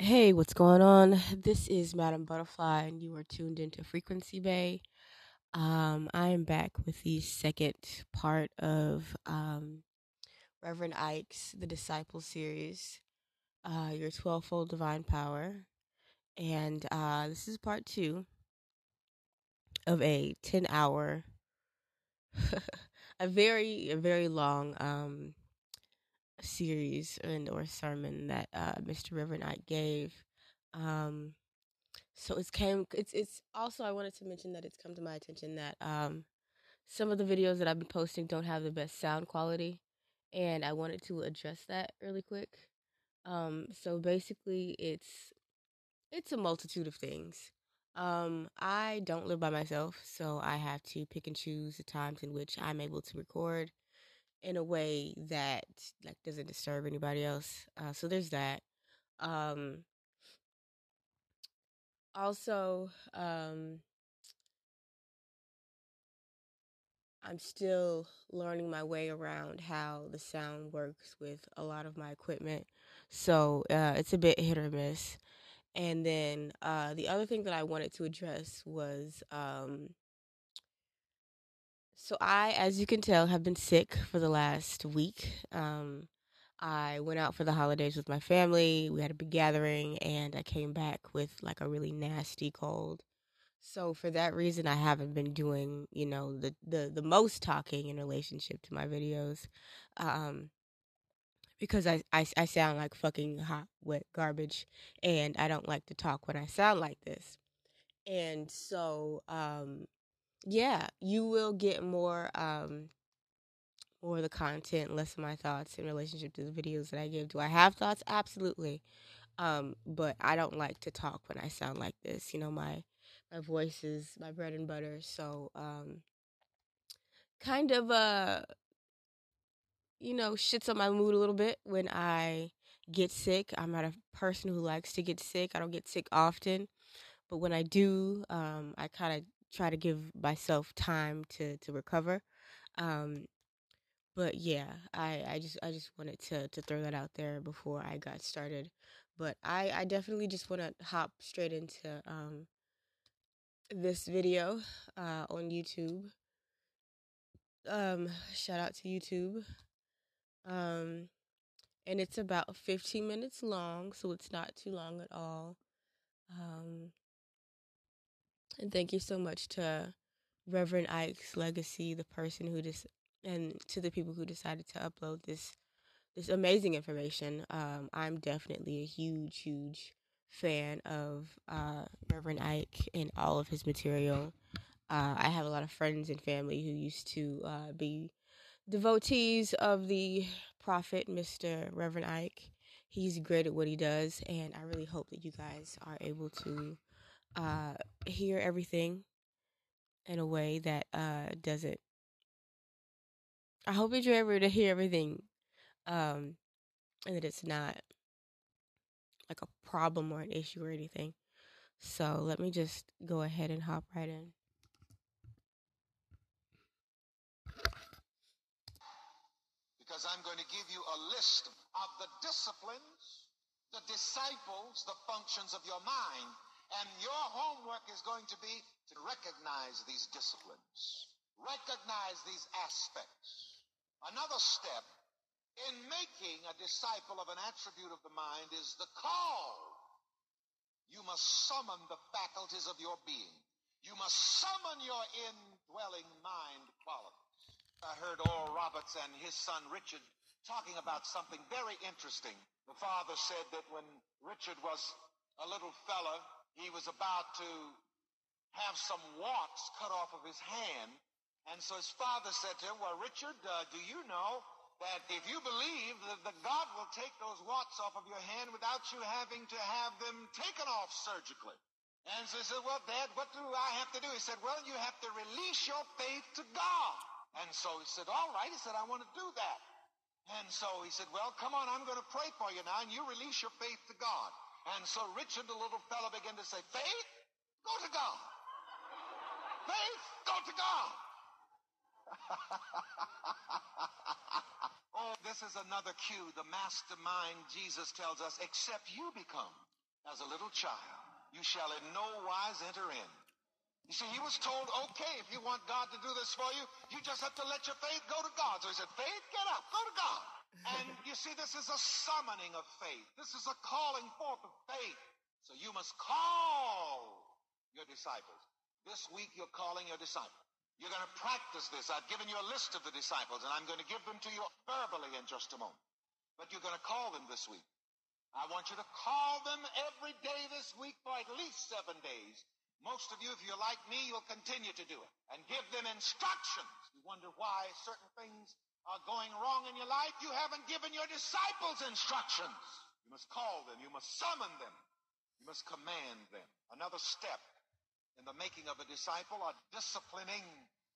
Hey, what's going on? This is Madam Butterfly, and you are tuned into Frequency Bay. Um, I am back with the second part of um, Reverend Ike's The Disciple series, uh, Your Twelvefold Divine Power. And uh, this is part two of a 10 hour, a very, a very long um, series and or sermon that uh, Mr. Reverend Ike gave. Um, so it's came it's it's also I wanted to mention that it's come to my attention that um some of the videos that I've been posting don't have the best sound quality and I wanted to address that really quick. Um so basically it's it's a multitude of things. Um I don't live by myself, so I have to pick and choose the times in which I'm able to record in a way that like doesn't disturb anybody else. Uh so there's that. Um also um I'm still learning my way around how the sound works with a lot of my equipment. So uh, it's a bit hit or miss. And then uh, the other thing that I wanted to address was um, so I, as you can tell, have been sick for the last week. Um, I went out for the holidays with my family. We had a big gathering, and I came back with like a really nasty cold. So for that reason, I haven't been doing, you know, the the the most talking in relationship to my videos, um, because I, I I sound like fucking hot wet garbage, and I don't like to talk when I sound like this. And so, um, yeah, you will get more um more of the content, less of my thoughts in relationship to the videos that I give. Do I have thoughts? Absolutely. Um, but I don't like to talk when I sound like this. You know, my my voice is my bread and butter. So, um, kind of, uh, you know, shits on my mood a little bit when I get sick. I'm not a person who likes to get sick. I don't get sick often, but when I do, um, I kind of try to give myself time to to recover. Um, but yeah, I, I just I just wanted to to throw that out there before I got started. But I I definitely just want to hop straight into um this video uh on YouTube. Um shout out to YouTube. Um and it's about 15 minutes long, so it's not too long at all. Um and thank you so much to Reverend Ike's Legacy, the person who just and to the people who decided to upload this this amazing information. Um, I'm definitely a huge, huge fan of uh, Reverend Ike and all of his material. Uh, I have a lot of friends and family who used to uh, be devotees of the prophet, Mr. Reverend Ike. He's great at what he does, and I really hope that you guys are able to uh, hear everything in a way that uh, doesn't. I hope that you're able to hear everything um, and that it's not like a problem or an issue or anything. So let me just go ahead and hop right in. Because I'm going to give you a list of the disciplines, the disciples, the functions of your mind. And your homework is going to be to recognize these disciplines, recognize these aspects. Another step in making a disciple of an attribute of the mind is the call. You must summon the faculties of your being. You must summon your indwelling mind qualities. I heard Oral Roberts and his son Richard talking about something very interesting. The father said that when Richard was a little fella, he was about to have some warts cut off of his hand. And so his father said to him, Well, Richard, uh, do you know that if you believe that, that God will take those warts off of your hand without you having to have them taken off surgically? And so he said, Well, Dad, what do I have to do? He said, Well, you have to release your faith to God. And so he said, All right. He said, I want to do that. And so he said, Well, come on, I'm going to pray for you now, and you release your faith to God. And so Richard, the little fellow, began to say, Faith, go to God. Faith, go to God. oh, this is another cue. The mastermind, Jesus tells us, except you become as a little child, you shall in no wise enter in. You see, he was told, okay, if you want God to do this for you, you just have to let your faith go to God. So he said, faith, get up, go to God. And you see, this is a summoning of faith. This is a calling forth of faith. So you must call your disciples. This week you're calling your disciples. You're going to practice this. I've given you a list of the disciples, and I'm going to give them to you verbally in just a moment. But you're going to call them this week. I want you to call them every day this week for at least seven days. Most of you, if you're like me, you'll continue to do it and give them instructions. You wonder why certain things are going wrong in your life. You haven't given your disciples instructions. You must call them. You must summon them. You must command them. Another step in the making of a disciple or disciplining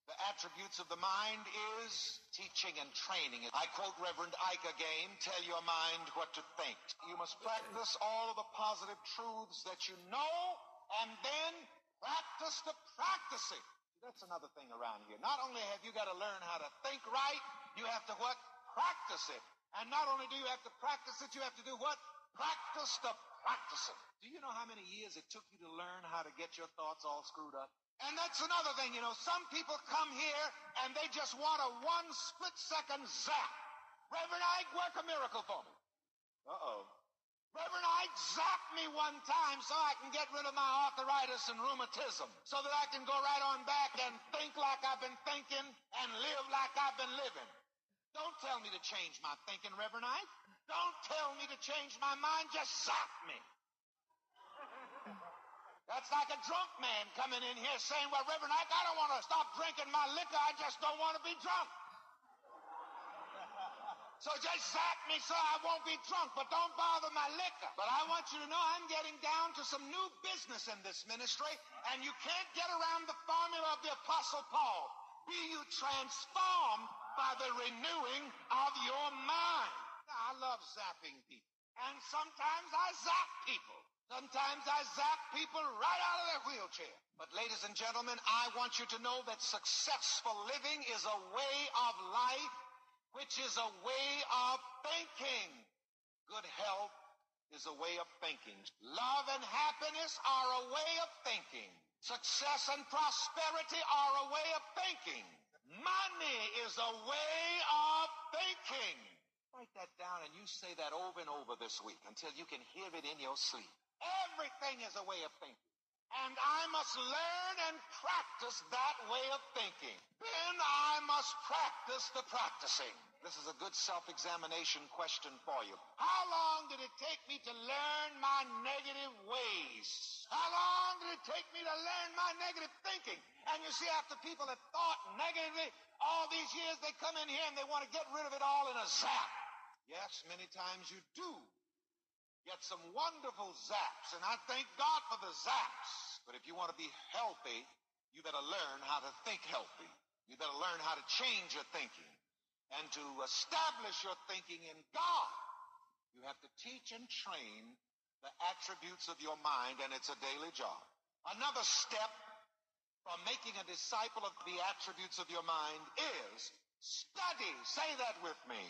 the attributes of the mind is teaching and training. I quote Reverend Ike again, tell your mind what to think. You must practice all of the positive truths that you know and then practice the practicing. That's another thing around here. Not only have you got to learn how to think right, you have to what? Practice it. And not only do you have to practice it, you have to do what? Practice the practicing. Do you know how many years it took you to learn how to get your thoughts all screwed up? And that's another thing, you know, some people come here and they just want a one split second zap. Reverend Ike, work a miracle for me. Uh-oh. Reverend Ike, zap me one time so I can get rid of my arthritis and rheumatism, so that I can go right on back and think like I've been thinking and live like I've been living. Don't tell me to change my thinking, Reverend Ike. Don't tell me to change my mind, just zap me. That's like a drunk man coming in here saying, Well, Reverend Ike, I don't want to stop drinking my liquor. I just don't want to be drunk. So just zap me so I won't be drunk, but don't bother my liquor. But I want you to know I'm getting down to some new business in this ministry, and you can't get around the formula of the Apostle Paul. Be you transformed by the renewing of your mind. I love zapping people. And sometimes I zap people. Sometimes I zap people right out of their wheelchair. But ladies and gentlemen, I want you to know that successful living is a way of life which is a way of thinking. Good health is a way of thinking. Love and happiness are a way of thinking. Success and prosperity are a way of thinking. Money is a way of thinking. Write that down and you say that over and over this week until you can hear it in your sleep. Everything is a way of thinking. And I must learn and practice that way of thinking. Then I must practice the practicing. This is a good self-examination question for you. How long did it take me to learn my negative ways? How long did it take me to learn my negative thinking? And you see, after people have thought negatively all these years, they come in here and they want to get rid of it all in a zap. Yes, many times you do get some wonderful zaps, and I thank God for the zaps. But if you want to be healthy, you better learn how to think healthy. You better learn how to change your thinking and to establish your thinking in God. You have to teach and train the attributes of your mind, and it's a daily job. Another step from making a disciple of the attributes of your mind is study. Say that with me.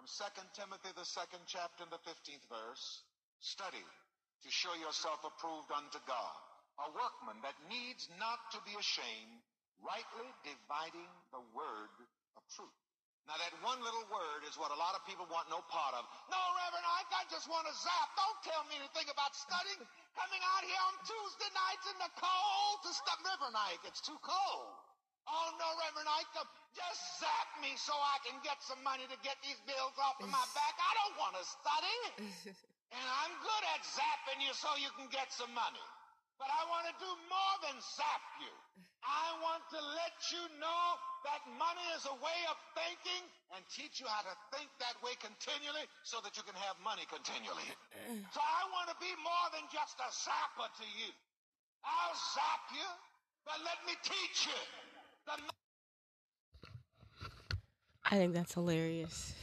From 2 Timothy, the second chapter and the 15th verse, study to show yourself approved unto God, a workman that needs not to be ashamed, rightly dividing the word of truth. Now that one little word is what a lot of people want no part of. No, Reverend Ike, I just want to zap. Don't tell me anything about studying. Coming out here on Tuesday nights in the cold to study. Reverend Ike, it's too cold. Oh no, Reverend Ike, just zap me so I can get some money to get these bills off of my back. I don't want to study. And I'm good at zapping you so you can get some money. But I want to do more than zap you. I want to let you know that money is a way of thinking and teach you how to think that way continually so that you can have money continually. so I want to be more than just a zapper to you. I'll zap you, but let me teach you. I think that's hilarious.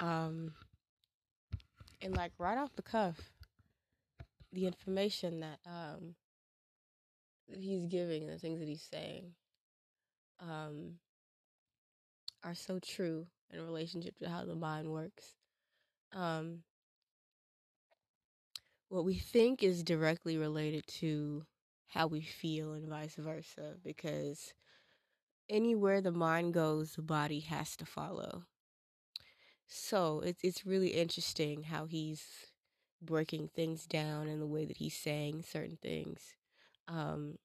Um, and like right off the cuff, the information that um he's giving and the things that he's saying um are so true in relationship to how the mind works. Um what we think is directly related to how we feel and vice versa because anywhere the mind goes the body has to follow. So it's it's really interesting how he's breaking things down in the way that he's saying certain things um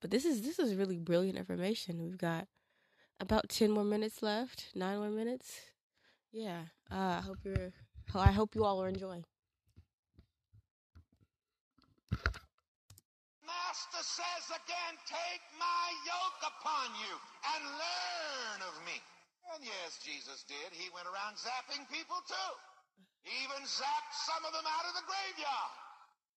but this is this is really brilliant information. We've got about 10 more minutes left 9 more minutes? Yeah uh, i hope you're i hope you all are enjoying Master says again, take my yoke upon you and learn of me. And yes, Jesus did. He went around zapping people too. He even zapped some of them out of the graveyard.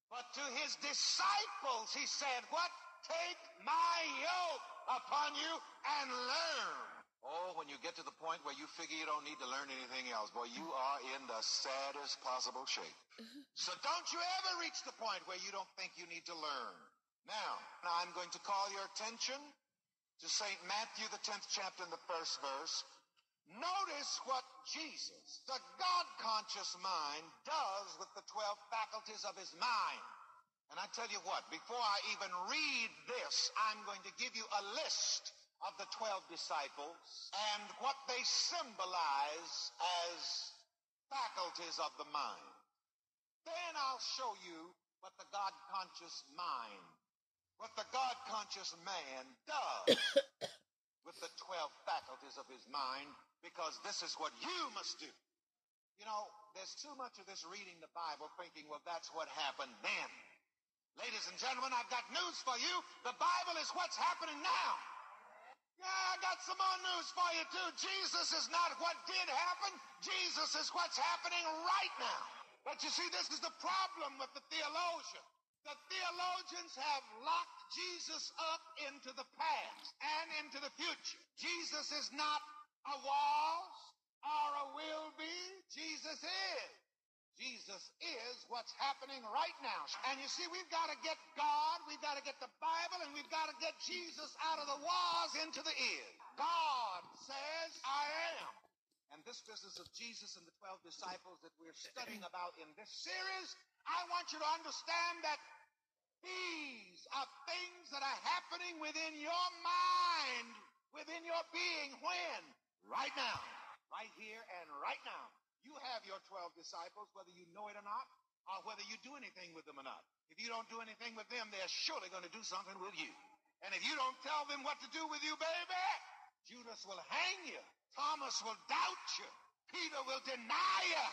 But to his disciples, he said, what? Take my yoke upon you and learn. Oh, when you get to the point where you figure you don't need to learn anything else, boy, you are in the saddest possible shape. so don't you ever reach the point where you don't think you need to learn. Now, I'm going to call your attention to St. Matthew, the 10th chapter, in the first verse. Notice what Jesus, the God-conscious mind, does with the 12 faculties of his mind. And I tell you what, before I even read this, I'm going to give you a list of the 12 disciples and what they symbolize as faculties of the mind. Then I'll show you what the God-conscious mind what the God conscious man does with the 12 faculties of his mind because this is what you must do. You know, there's too much of this reading the Bible thinking, well, that's what happened then. Ladies and gentlemen, I've got news for you. The Bible is what's happening now. Yeah, I got some more news for you too. Jesus is not what did happen. Jesus is what's happening right now. But you see, this is the problem with the theologian. The theologians have locked Jesus up into the past and into the future. Jesus is not a was or a will be. Jesus is. Jesus is what's happening right now. And you see, we've got to get God, we've got to get the Bible, and we've got to get Jesus out of the was into the is. God says, I am. And this business of Jesus and the 12 disciples that we're studying about in this series, I want you to understand that these are things that are happening within your mind, within your being. When? Right now. Right here and right now. You have your 12 disciples, whether you know it or not, or whether you do anything with them or not. If you don't do anything with them, they're surely going to do something with you. And if you don't tell them what to do with you, baby, Judas will hang you. Thomas will doubt you. Peter will deny you.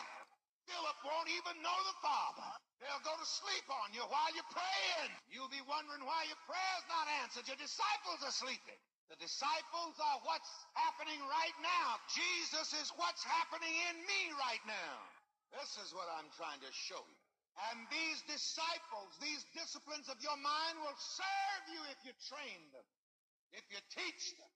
Philip won't even know the Father. They'll go to sleep on you while you're praying. You'll be wondering why your prayer's not answered. Your disciples are sleeping. The disciples are what's happening right now. Jesus is what's happening in me right now. This is what I'm trying to show you. And these disciples, these disciplines of your mind will serve you if you train them, if you teach them,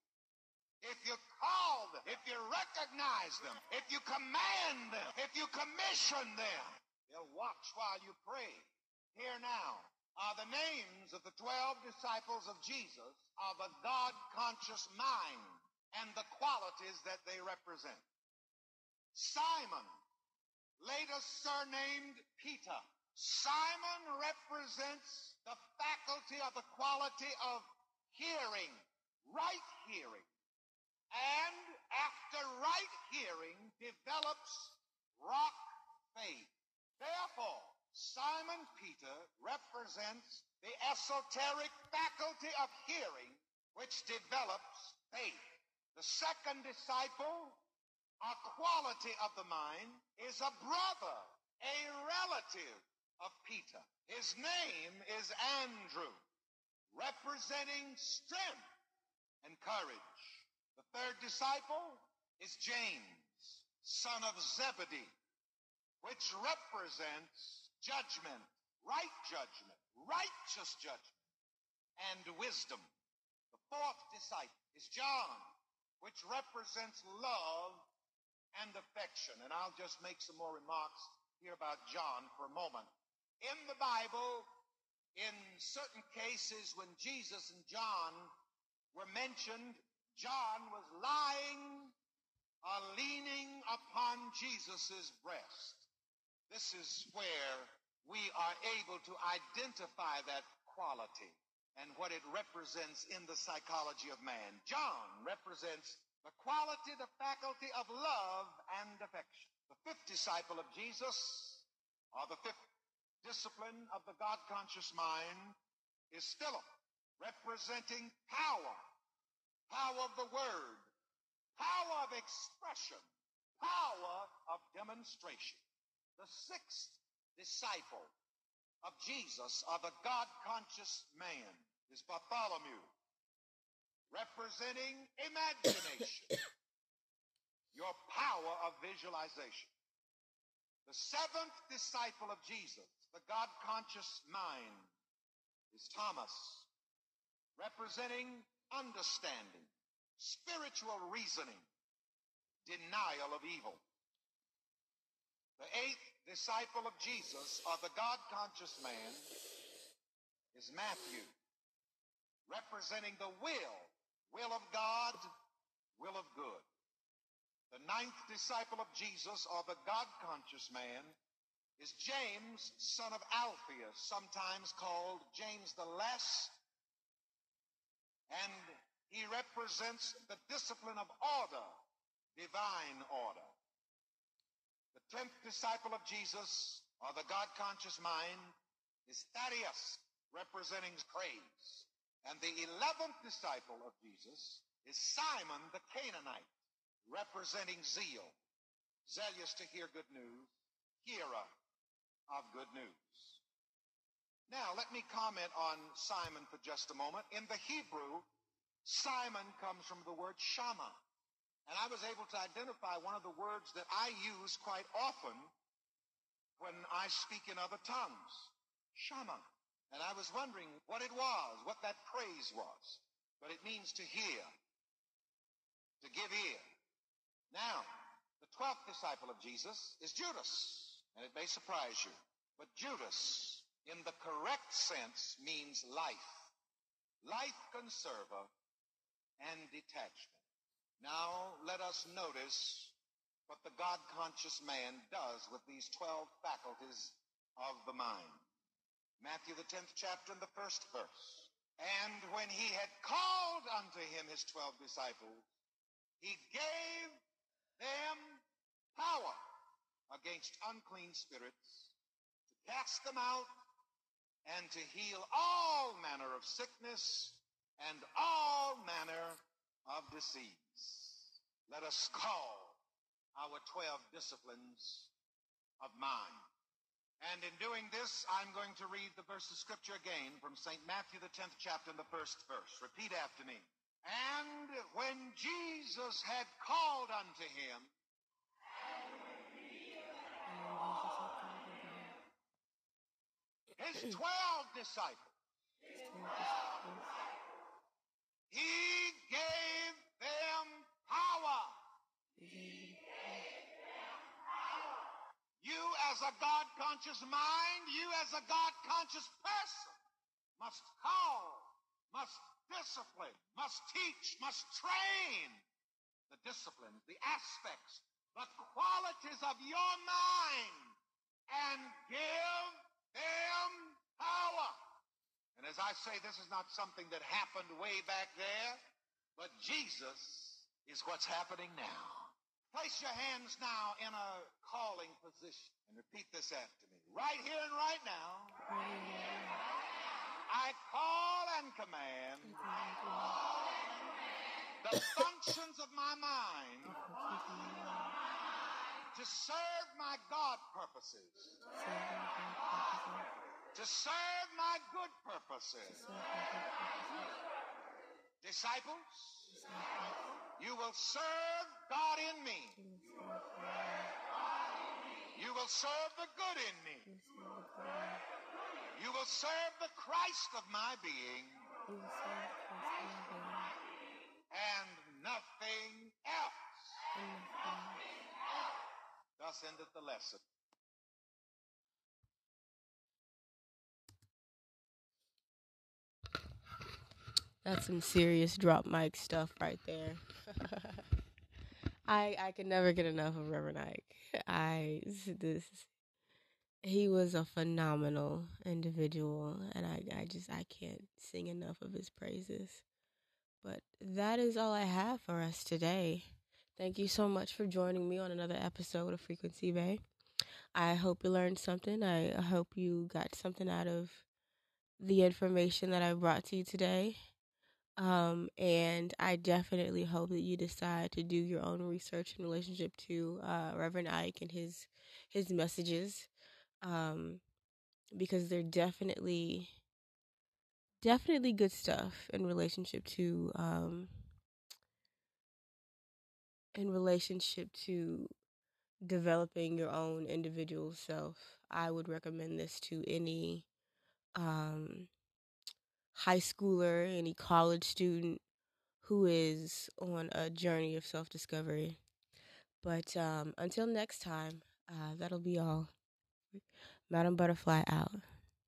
if you call them, if you recognize them, if you command them, if you commission them, they'll watch while you pray. Here now are the names of the 12 disciples of Jesus of a God conscious mind and the qualities that they represent. Simon, later surnamed Peter. Simon represents the faculty of the quality of hearing, right hearing. And after right hearing develops rock faith. Therefore, Simon Peter represents the esoteric faculty of hearing which develops faith. The second disciple, a quality of the mind, is a brother, a relative of Peter. His name is Andrew, representing strength and courage. The third disciple is James, son of Zebedee, which represents judgment, right judgment, righteous judgment, and wisdom. The fourth disciple is John, which represents love and affection. And I'll just make some more remarks here about John for a moment. In the Bible, in certain cases when Jesus and John were mentioned, John was lying or leaning upon Jesus' breast. This is where we are able to identify that quality and what it represents in the psychology of man. John represents the quality, the faculty of love and affection. The fifth disciple of Jesus, or the fifth discipline of the God conscious mind, is Philip, representing power, power of the word, power of expression, power of demonstration. The sixth disciple of Jesus, of the God conscious man, is Bartholomew, representing imagination, your power of visualization. The seventh disciple of Jesus, the God conscious mind, is Thomas, representing understanding, spiritual reasoning, denial of evil. The eighth disciple of Jesus, or the God conscious man, is Matthew, representing the will, will of God, will of good. The ninth disciple of Jesus, or the God conscious man, is James, son of Alphaeus, sometimes called James the Less. And he represents the discipline of order, divine order. The tenth disciple of Jesus, or the God conscious mind, is Thaddeus, representing praise. And the eleventh disciple of Jesus is Simon the Canaanite, representing zeal, zealous to hear good news, hearer of good news. Now, let me comment on Simon for just a moment. In the Hebrew, Simon comes from the word shama. And I was able to identify one of the words that I use quite often when I speak in other tongues. Shama. And I was wondering what it was, what that praise was. But it means to hear, to give ear. Now, the twelfth disciple of Jesus is Judas. And it may surprise you. But Judas, in the correct sense, means life. Life conserver and detachment. Now let us notice what the God conscious man does with these 12 faculties of the mind. Matthew, the 10th chapter, and the first verse. And when he had called unto him his 12 disciples, he gave them power against unclean spirits to cast them out and to heal all manner of sickness and all manner of disease let us call our 12 disciplines of mind. And in doing this, I'm going to read the verse of scripture again from St. Matthew, the 10th chapter, and the first verse. Repeat after me. And when Jesus had called unto him, his 12 disciples, he gave them power. You as a God conscious mind, you as a God conscious person must call, must discipline, must teach, must train the disciplines, the aspects, the qualities of your mind and give them power. And as I say, this is not something that happened way back there, but Jesus is what's happening now. Place your hands now in a calling position and repeat this after me. Right here and right now, I call and command the functions of my mind to serve my God purposes, to serve my good purposes. Disciples, you will serve God in me. You will serve the good in me. You will serve the Christ of my being. Thus endeth the lesson. That's some serious drop mic stuff right there. I I can never get enough of Reverend Ike. I this he was a phenomenal individual, and I, I just I can't sing enough of his praises. But that is all I have for us today. Thank you so much for joining me on another episode of Frequency Bay. I hope you learned something. I hope you got something out of the information that I brought to you today. Um, and I definitely hope that you decide to do your own research in relationship to uh, Reverend Ike and his his messages, um, because they're definitely definitely good stuff in relationship to um, in relationship to developing your own individual self. I would recommend this to any um, high schooler, any college student who is on a journey of self discovery. But um, until next time, uh, that'll be all. Madam Butterfly out.